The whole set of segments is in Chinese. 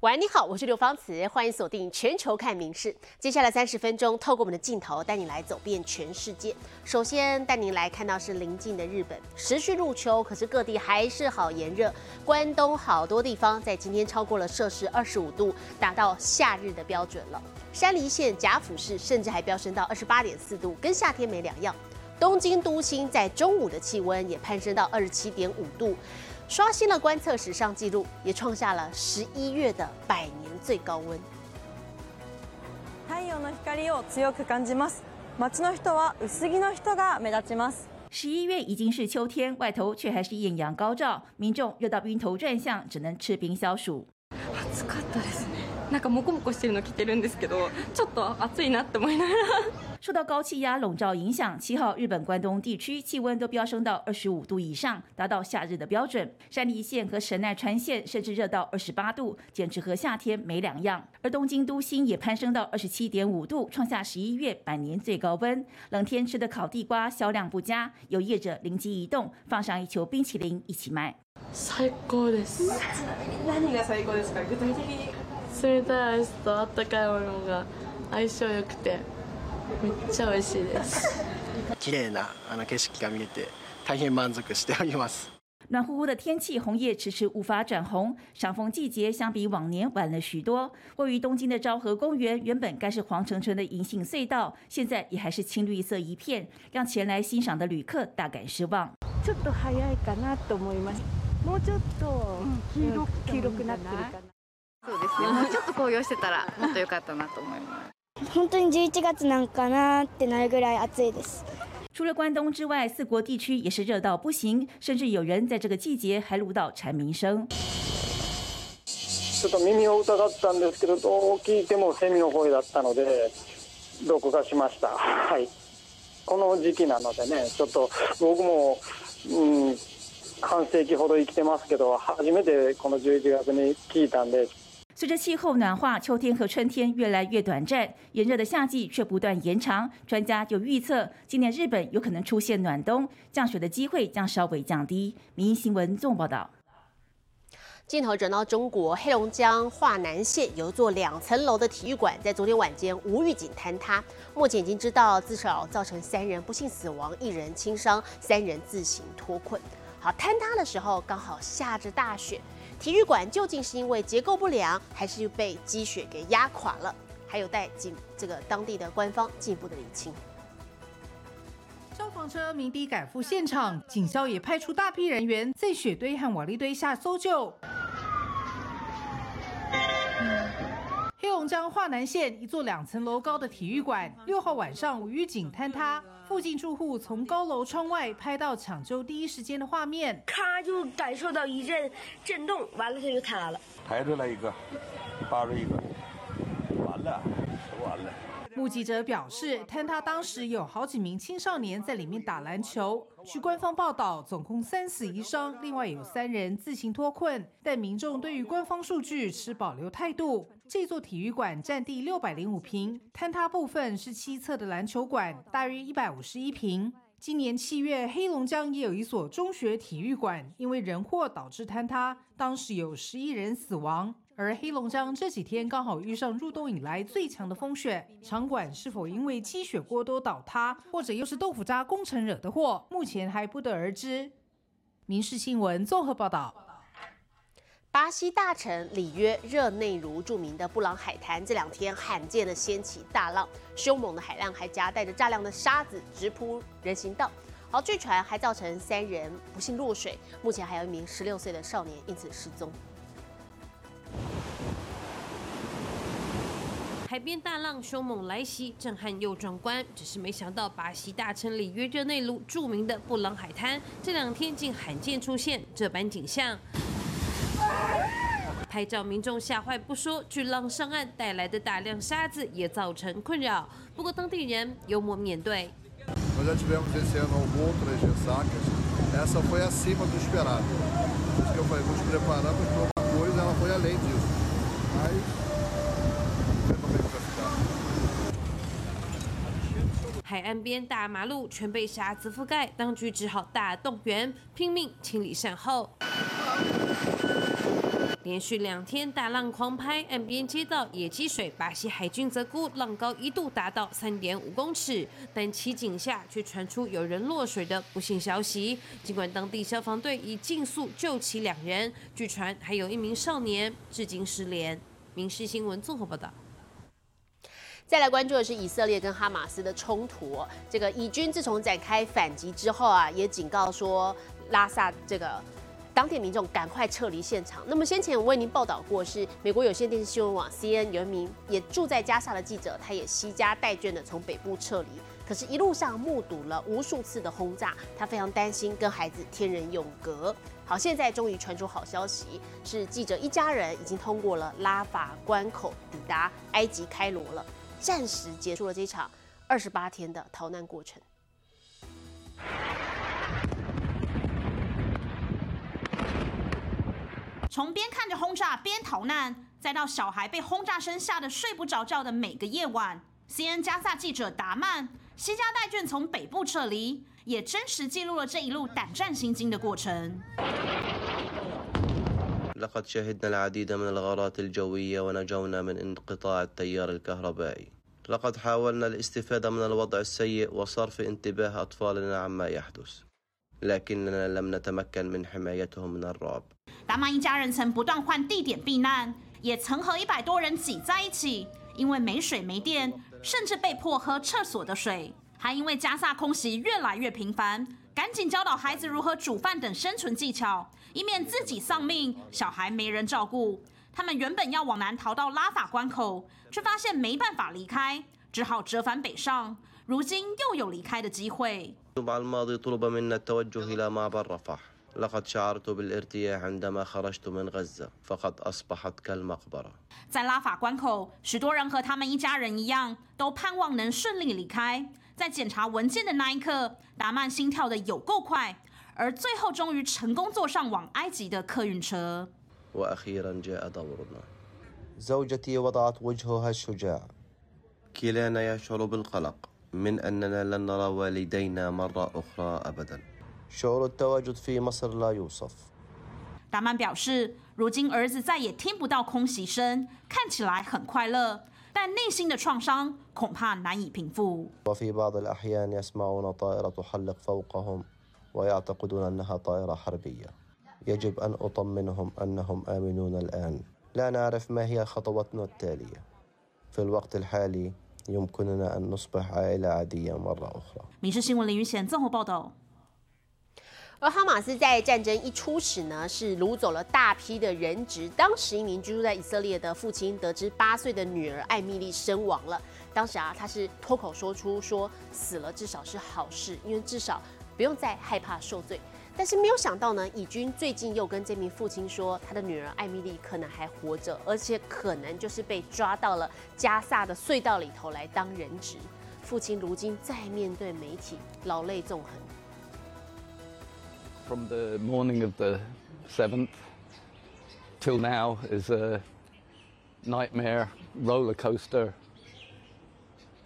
喂，你好，我是刘芳慈，欢迎锁定全球看名事。接下来三十分钟，透过我们的镜头带你来走遍全世界。首先带您来看到是临近的日本，持续入秋，可是各地还是好炎热。关东好多地方在今天超过了摄氏二十五度，达到夏日的标准了。山梨县甲府市甚至还飙升到二十八点四度，跟夏天没两样。东京都心在中午的气温也攀升到二十七点五度。刷新了观测史上纪录，也创下了十一月的百年最高温。太陽の光を強く感じます。街の人は薄着の人が目立ちます。十一月已经是秋天，外頭却还是艳阳高照，民众热到晕头转向，只能吃冰消暑。暑かったですね。なんかモコモコしてるの着てるんですけど、ちょっと暑いなって思いながら。 受到高气压笼罩影响，七号日本关东地区气温都飙升到二十五度以上，达到夏日的标准。山梨县和神奈川县甚至热到二十八度，简直和夏天没两样。而东京都心也攀升到二十七点五度，创下十一月百年最高温。冷天吃的烤地瓜销量不佳，有业者灵机一动，放上一球冰淇淋一起卖。最高です。何が最高ですか？具体的に。冷たいアイスと温かいものが相性良くて。 めっちゃ美味しいです綺麗なあの景色が見れて大変満足しております暖乎乎的天气，红叶迟迟无法转红。赏枫季节相比往年晚了许多。位于东京的昭和公园，原本该是黄澄澄的银杏隧道，现在也还是青绿色一片，让前来欣赏的旅客大感失望。ちょっと早いかなと思います。もうちょっと黄色黄色くなってるかな。そうですね。もうちょっと紅葉してたらもっと良かったなと思います。 本当に11月なんかなってなるぐらい暑いです。除了关东之外，四国地区也是热到不行，甚至有人在这个季节还录到蝉鸣声。ちょっと耳を疑ったんですけど、どう聞いてもセミの声だったので録画しました。はい。この時期なのでね、ちょっと僕もうん半世紀ほど生きてますけど、初めてこの11月に聞いたんで。随着气候暖化，秋天和春天越来越短暂，炎热的夏季却不断延长。专家就预测，今年日本有可能出现暖冬，降雪的机会将稍微降低。民营新闻纵报道。镜头转到中国黑龙江桦南县，有一座两层楼的体育馆，在昨天晚间无预警坍塌。目前已经知道至少造成三人不幸死亡，一人轻伤，三人自行脱困。好，坍塌的时候刚好下着大雪。体育馆究竟是因为结构不良，还是被积雪给压垮了？还有待警这个当地的官方进一步的理清。消防车鸣笛赶赴现场，警消也派出大批人员在雪堆和瓦砾堆下搜救。黑龙江桦南县一座两层楼高的体育馆，六号晚上无预警坍塌。附近住户从高楼窗外拍到抢救第一时间的画面，咔就感受到一阵震动，完了他就塌了。抬出来一个，扒着一个，完了，都完了。目击者表示，坍塌当时有好几名青少年在里面打篮球。据官方报道，总共三死一伤，另外有三人自行脱困。但民众对于官方数据持保留态度。这座体育馆占地六百零五平，坍塌部分是西侧的篮球馆，大约一百五十一平。今年七月，黑龙江也有一所中学体育馆因为人祸导致坍塌，当时有十一人死亡。而黑龙江这几天刚好遇上入冬以来最强的风雪，场馆是否因为积雪过多倒塌，或者又是豆腐渣工程惹的祸，目前还不得而知。民事新闻综合报道。巴西大城里约热内卢著名的布朗海滩，这两天罕见的掀起大浪，凶猛的海浪还夹带着大量的沙子直扑人行道。好，据传还造成三人不幸落水，目前还有一名十六岁的少年因此失踪。海边大浪凶猛来袭，震撼又壮观。只是没想到，巴西大城里约热内卢著名的布朗海滩，这两天竟罕见出现这般景象。拍照民众吓坏不说，巨浪上岸带来的大量沙子也造成困扰。不过当地人幽默面对。海岸边大马路全被沙子覆盖，当局只好大动员，拼命清理善后。连续两天大浪狂拍，岸边街道也积水。巴西海军则估浪高一度达到三点五公尺，但奇景下却传出有人落水的不幸消息。尽管当地消防队已尽速救起两人，据传还有一名少年至今失联。民事新闻综合报道。再来关注的是以色列跟哈马斯的冲突。这个以军自从展开反击之后啊，也警告说拉萨这个。当地民众赶快撤离现场。那么先前我为您报道过，是美国有线电视新闻网 CNN 有一名也住在加沙的记者，他也惜家带眷的从北部撤离，可是，一路上目睹了无数次的轰炸，他非常担心跟孩子天人永隔。好，现在终于传出好消息，是记者一家人已经通过了拉法关口，抵达埃及开罗了，暂时结束了这场二十八天的逃难过程。从边看着轰炸边逃难，再到小孩被轰炸声吓得睡不着觉的每个夜晚，CNN 加萨记者达曼西家带眷从北部撤离，也真实记录了这一路胆战心惊的过程。لقد شهدنا العديد من الغارات الجوية ونجونا من انقطاع التيار الكهربائي. لقد حاولنا الاستفادة من الوضع السيء وصرف انتباه أطفالنا عما يحدث. لكننا لم نتمكن من حمايتهم من الرعب. 达曼一家人曾不断换地点避难，也曾和一百多人挤在一起，因为没水没电，甚至被迫喝厕所的水。还因为加萨空袭越来越频繁，赶紧教导孩子如何煮饭等生存技巧，以免自己丧命，小孩没人照顾。他们原本要往南逃到拉法关口，却发现没办法离开，只好折返北上。如今又有离开的机会。لقد شعرت بالارتياح عندما خرجت من غزة فقد أصبحت كالمقبرة 在拉法关口，许多人和他们一家人一样，都盼望能顺利离开。在检查文件的那一刻，达曼心跳的有够快，而最后终于成功坐上往埃及的客运车。وأخيرا جاء دورنا زوجتي وضعت وجهها الشجاع كلانا يشعر بالقلق من أننا لن نرى والدينا مرة أخرى أبداً 达曼表示，如今儿子再也听不到空袭声，看起来很快乐，但内心的创伤恐怕难以平复。وفي بعض الأحيان يسمعون طائرة تحلق فوقهم ويعتقدون أنها طائرة حربية. يجب أن أطمنهم أنهم آمنون الآن. لا نعرف ما هي خطوتنا التالية. في الوقت الحالي يمكننا أن نصبح عائلة عادية مرة أخرى. 民事新闻林云贤综合报道。 而哈马斯在战争一初始呢，是掳走了大批的人质。当时一名居住在以色列的父亲得知八岁的女儿艾米丽身亡了，当时啊，他是脱口说出说死了至少是好事，因为至少不用再害怕受罪。但是没有想到呢，以军最近又跟这名父亲说，他的女儿艾米丽可能还活着，而且可能就是被抓到了加萨的隧道里头来当人质。父亲如今再面对媒体，老泪纵横。from the morning of the 7th till now is a nightmare roller coaster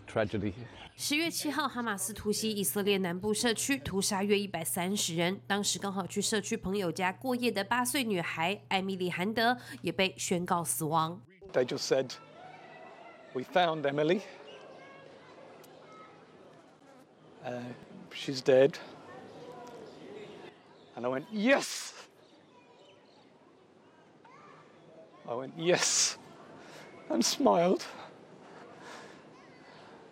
tragedy. 十月七号，哈马斯突袭以色列南部社区，屠杀约一百三十人。当时刚好去社区朋友家过夜的八岁女孩艾米丽·韩德也被宣告死亡。They just said, "We found Emily. Uh, she's dead." And I went, yes! I went, yes! And smiled.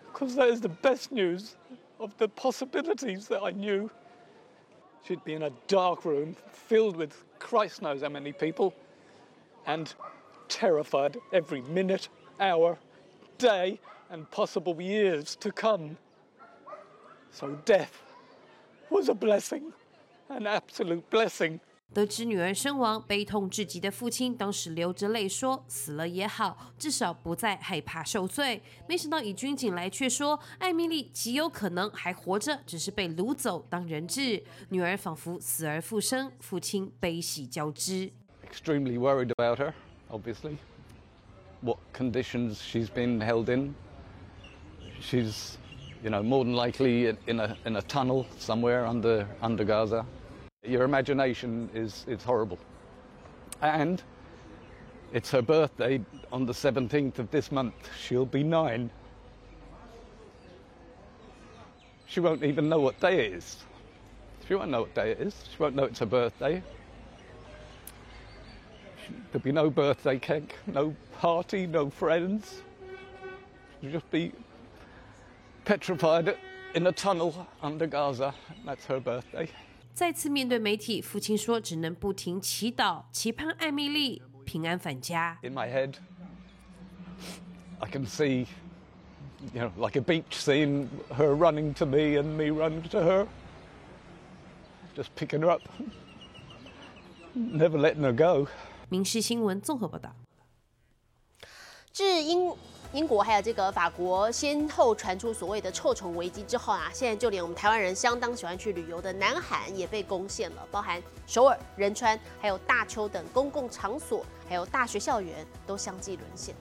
Because that is the best news of the possibilities that I knew. She'd be in a dark room filled with Christ knows how many people and terrified every minute, hour, day, and possible years to come. So death was a blessing. An absolute blessing。得知女儿身亡，悲痛至极的父亲当时流着泪说：“死了也好，至少不再害怕受罪。”没想到以军警来却说，艾米丽极有可能还活着，只是被掳走当人质。女儿仿佛死而复生，父亲悲喜交织。Extremely worried about her, obviously. What conditions she's been held in? She's, you know, more than likely in a in a tunnel somewhere under under Gaza. Your imagination is, is horrible. And It's her birthday on the 17th of this month. She'll be nine. She won't even know what day it is. She won't know what day it is. She won't know it's her birthday. There'll be no birthday cake, no party, no friends. She'll just be petrified in a tunnel under Gaza. That's her birthday. 再次面对媒体，父亲说只能不停祈祷，期盼艾米丽平安返家。In my head, I can see, you know, like a beach scene, her running to me and me running to her. Just picking her up, never letting her go. 民事新闻综合报道。至英英国还有这个法国先后传出所谓的臭虫危机之后啊，现在就连我们台湾人相当喜欢去旅游的南韩也被攻陷了，包含首尔、仁川、还有大邱等公共场所，还有大学校园都相继沦陷。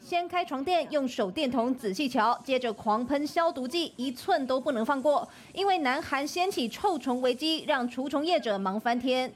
掀开床垫，用手电筒仔细瞧，接着狂喷消毒剂，一寸都不能放过。因为南韩掀起臭虫危机，让除虫业者忙翻天。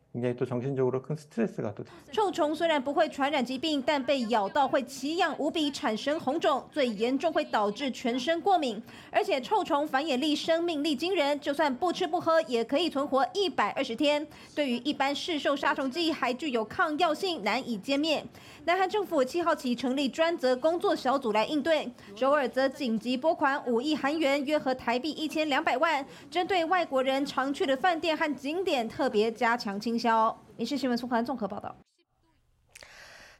굉장히 또 정신적으로 큰 스트레스가 또 臭虫虽然不会传染疾病，但被咬到会奇痒无比，产生红肿，最严重会导致全身过敏。而且臭虫繁衍力、生命力惊人，就算不吃不喝也可以存活一百二十天。对于一般市售杀虫剂还具有抗药性，难以歼灭。 南韩政府七号起成立专责工作小组来应对，首尔则紧急拨款五亿韩元，约合台币一千两百万，针对外国人常去的饭店和景点特别加强清销。民事新闻苏环综合报道。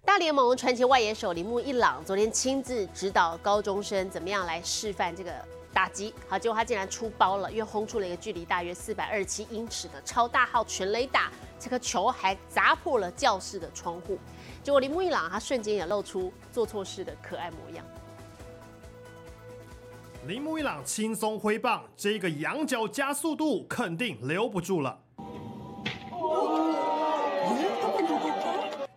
大联盟传奇外野手铃木一朗昨天亲自指导高中生怎么样来示范这个打击，好，结果他竟然出包了，因为轰出了一个距离大约四百二十七英尺的超大号全垒打，这个球还砸破了教室的窗户，结果铃木一朗他瞬间也露出做错事的可爱模样。铃木一朗轻松挥棒，这个仰角加速度肯定留不住了。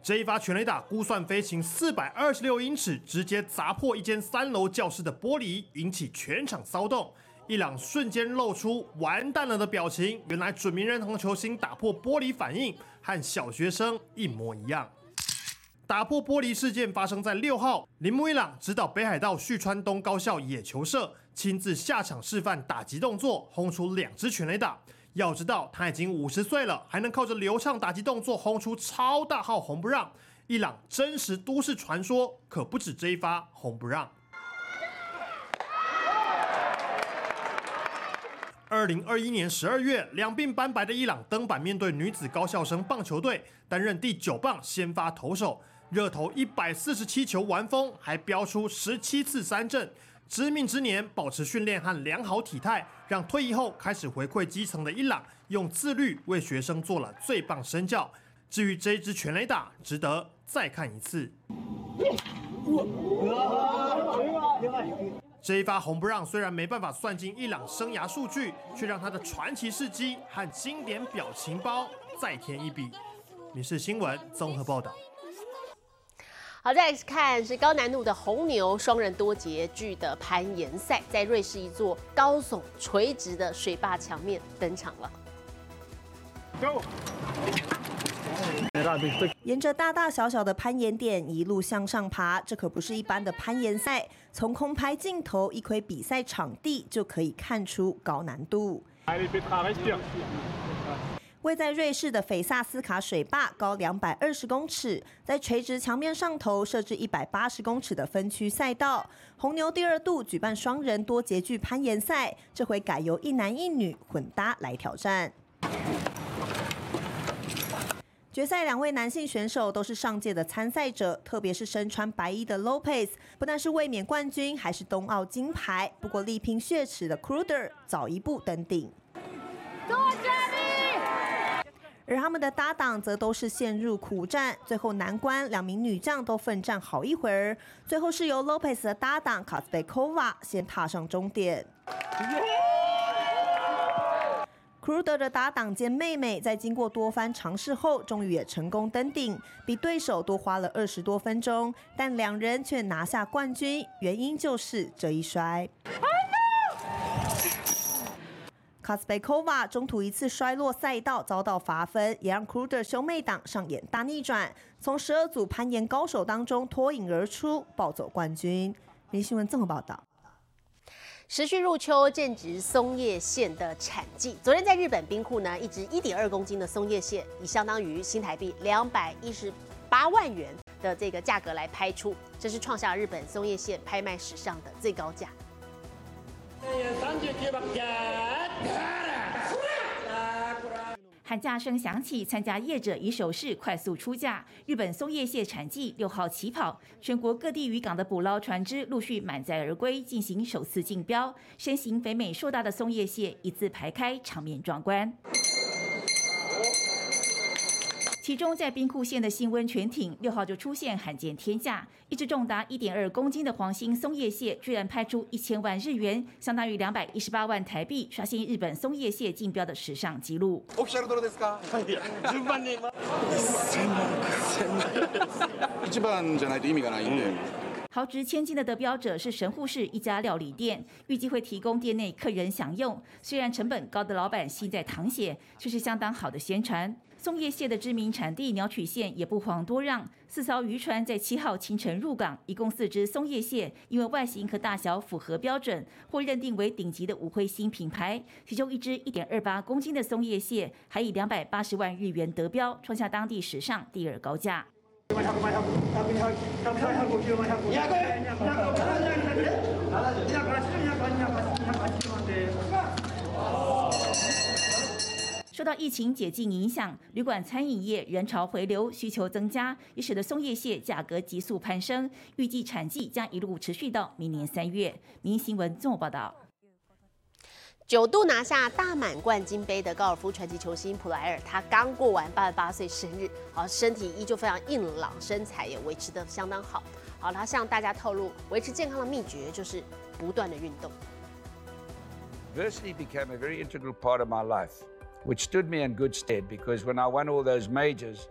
这一发全垒打估算飞行四百二十六英尺，直接砸破一间三楼教室的玻璃，引起全场骚动。伊朗瞬间露出完蛋了的表情，原来准名人堂球星打破玻璃反应和小学生一模一样。打破玻璃事件发生在六号，铃木一朗指导北海道旭川东高校野球社，亲自下场示范打击动作，轰出两支全垒打。要知道他已经五十岁了，还能靠着流畅打击动作轰出超大号红不让。伊朗真实都市传说可不止这一发红不让。二零二一年十二月，两鬓斑白的伊朗登板面对女子高校生棒球队，担任第九棒先发投手，热投一百四十七球完封，还飙出十七次三振。知命之年，保持训练和良好体态，让退役后开始回馈基层的伊朗，用自律为学生做了最棒身教。至于这支全垒打，值得再看一次。这一发红不让虽然没办法算进伊朗生涯数据，却让他的传奇事迹和经典表情包再添一笔。民事新闻综合报道。好，再来看是高难度的红牛双人多节距的攀岩赛，在瑞士一座高耸垂直的水坝墙面登场了。沿着大大小小的攀岩点一路向上爬，这可不是一般的攀岩赛。从空拍镜头一窥比赛场地，就可以看出高难度。位在瑞士的斐萨斯卡水坝高两百二十公尺，在垂直墙面上头设置一百八十公尺的分区赛道。红牛第二度举办双人多节距攀岩赛，这回改由一男一女混搭来挑战。决赛两位男性选手都是上届的参赛者，特别是身穿白衣的 Lopez，不但是卫冕冠军，还是冬奥金牌。不过力拼血池的 Cruder 早一步登顶。而他们的搭档则都是陷入苦战，最后难关两名女将都奋战好一会儿，最后是由 Lopez 的搭档 Kasbekova 先踏上终点。Kruder 的搭档兼妹妹在经过多番尝试后，终于也成功登顶，比对手多花了二十多分钟，但两人却拿下冠军，原因就是这一摔。k a s p e k o v a 中途一次摔落赛道，遭到罚分，也让 Kruder 兄妹党上演大逆转，从十二组攀岩高手当中脱颖而出，抱走冠军。明新闻综合报道。持续入秋，正值松叶蟹的产季。昨天在日本冰库呢，一只一点二公斤的松叶蟹，以相当于新台币两百一十八万元的这个价格来拍出，这是创下日本松叶蟹拍卖史上的最高价。喊价声响起，参加业者以手势快速出价。日本松叶蟹产季六号起跑，全国各地渔港的捕捞船只陆续满载而归，进行首次竞标。身形肥美硕大的松叶蟹一字排开，场面壮观。其中，在冰库县的新温泉艇六号就出现罕见天价，一只重达一点二公斤的黄金松叶蟹，居然拍出一千万日元，相当于两百一十八万台币，刷新日本松叶蟹竞标的史上纪录。一番じゃないと意味がないんで。 豪值千金的得标者是神户市一家料理店，预计会提供店内客人享用。虽然成本高的老板心在淌血，却是相当好的宣传。松叶蟹的知名产地鸟取县也不遑多让，四艘渔船在七号清晨入港，一共四只松叶蟹，因为外形和大小符合标准，或认定为顶级的五灰星品牌。其中一只一点二八公斤的松叶蟹，还以两百八十万日元得标，创下当地史上第二高价。受到疫情解禁影响，旅馆餐饮业人潮回流，需求增加，也使得松叶蟹价格急速攀升。预计产季将一路持续到明年三月。民新闻综合报道。九度拿下大满贯金杯的高尔夫传奇球星普莱尔，他刚过完八十八岁生日，好，身体依旧非常硬朗，身材也维持得相当好。好，他向大家透露，维持健康的秘诀就是不断的运动。Adversity became a very integral part of my life. which stood me in good stead because when I won all those majors,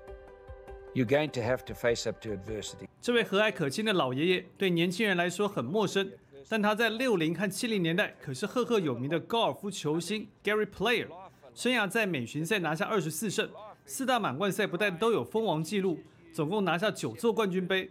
you're going to have to face up to adversity. 这位和蔼可亲的老爷爷对年轻人来说很陌生，但他在六零和七零年代可是赫赫有名的高尔夫球星 Gary Player，生涯在美巡赛拿下二十四胜，四大满贯赛不但都有封王纪录，总共拿下九座冠军杯。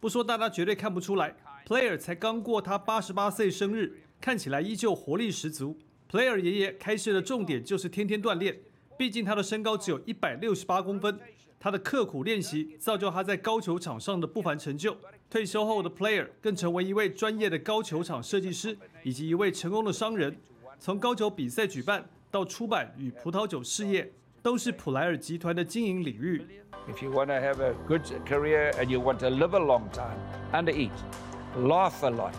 不说大家绝对看不出来，Player 才刚过他八十八岁生日，看起来依旧活力十足。Player 爷爷开设的重点就是天天锻炼，毕竟他的身高只有一百六十八公分。他的刻苦练习造就他在高球场上的不凡成就。退休后的 Player 更成为一位专业的高球场设计师，以及一位成功的商人。从高球比赛举办到出版与葡萄酒事业，都是普莱尔集团的经营领域。If you want to have a good career and you want to live a long time, and eat, laugh a lot.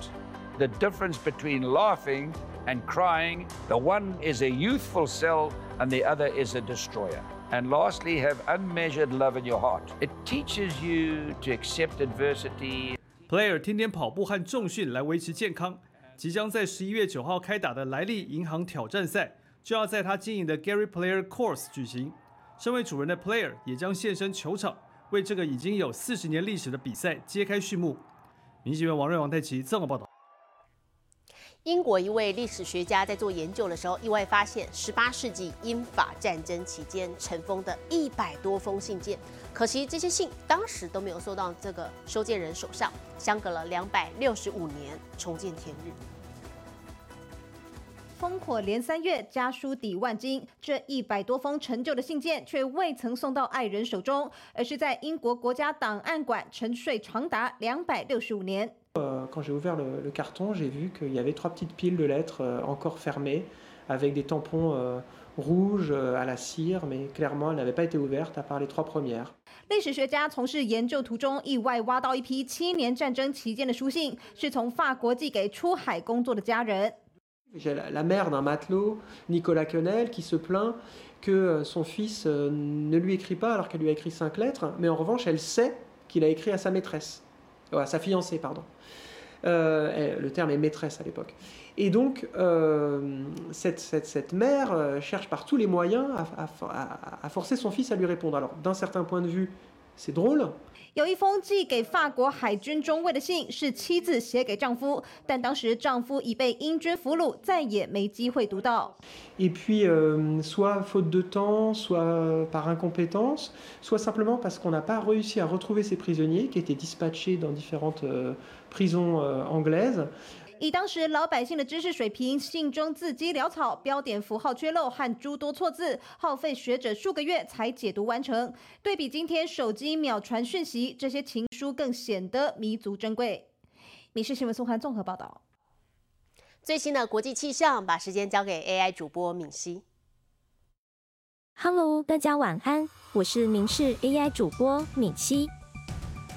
The difference between laughing and crying. The one is a youthful cell and the other is a destroyer. And lastly, have unmeasured love in your heart. It teaches you to accept adversity. Player 天天跑步和重训来维持健康。即将在十一月九号开打的莱利银行挑战赛，就要在他经营的 Gary Player Course 举行。身为主人的 Player 也将现身球场，为这个已经有四十年历史的比赛揭开序幕。明星员王瑞、王太奇综合报道。英国一位历史学家在做研究的时候，意外发现十八世纪英法战争期间尘封的一百多封信件。可惜这些信当时都没有收到这个收件人手上，相隔了两百六十五年重见天日。烽火连三月，家书抵万金。这一百多封陈旧的信件却未曾送到爱人手中，而是在英国国家档案馆沉睡长达两百六十五年。Quand j'ai ouvert le, le carton, j'ai vu qu'il y avait trois petites piles de lettres encore fermées, avec des tampons rouges à la cire, mais clairement, elles n'avaient pas été ouvertes à part les trois premières. 历史学家从事研究途中，意外挖到一批七年战争期间的书信，是从法国寄给出海工作的家人。 J'ai la, la mère d'un matelot, Nicolas Quenel, qui se plaint que son fils ne lui écrit pas alors qu'elle lui a écrit cinq lettres, mais en revanche, elle sait qu'il a écrit à sa maîtresse, sa fiancée, pardon. Euh, le terme est maîtresse à l'époque. Et donc, euh, cette, mère cherche par tous les moyens à, forcer son fils à lui répondre. Alors, d'un certain point de vue, c'est drôle. 有一封寄给法国海军中尉的信，是妻子写给丈夫，但当时丈夫已被英军俘虏，再也没机会读到。 Et puis, euh, soit faute de temps, soit par incompétence, soit simplement parce qu'on n'a pas réussi à retrouver ces prisonniers qui étaient dispatchés dans différentes euh, prisons euh, anglaises. 以当时老百姓的知识水平，信中字迹潦草，标点符号缺漏和诸多错字，耗费学者数个月才解读完成。对比今天手机秒传讯息，这些情书更显得弥足珍贵。民事新闻宋涵综合报道。最新的国际气象，把时间交给 AI 主播敏熙。Hello，大家晚安，我是民事 AI 主播敏熙。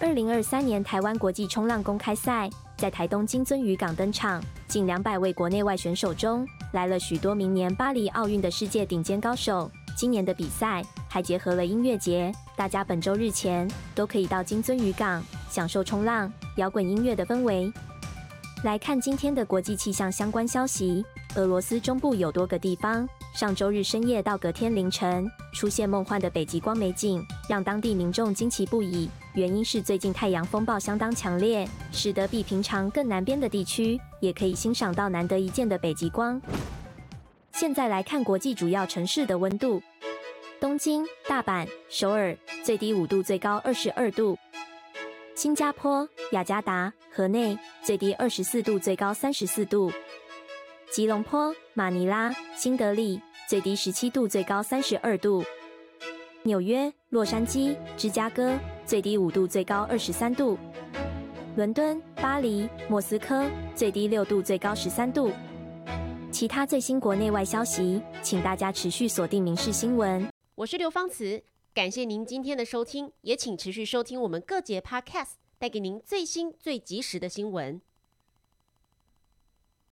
二零二三年台湾国际冲浪公开赛。在台东金樽渔港登场，近两百位国内外选手中，来了许多明年巴黎奥运的世界顶尖高手。今年的比赛还结合了音乐节，大家本周日前都可以到金樽渔港享受冲浪、摇滚音乐的氛围。来看今天的国际气象相关消息：俄罗斯中部有多个地方，上周日深夜到隔天凌晨出现梦幻的北极光美景，让当地民众惊奇不已。原因是最近太阳风暴相当强烈，使得比平常更南边的地区也可以欣赏到难得一见的北极光。现在来看国际主要城市的温度：东京、大阪、首尔，最低五度，最高二十二度；新加坡、雅加达、河内，最低二十四度，最高三十四度；吉隆坡、马尼拉、新德里，最低十七度，最高三十二度。纽约、洛杉矶、芝加哥最低五度，最高二十三度；伦敦、巴黎、莫斯科最低六度，最高十三度。其他最新国内外消息，请大家持续锁定《民事新闻》。我是刘芳慈，感谢您今天的收听，也请持续收听我们各节 Podcast，带给您最新最及时的新闻。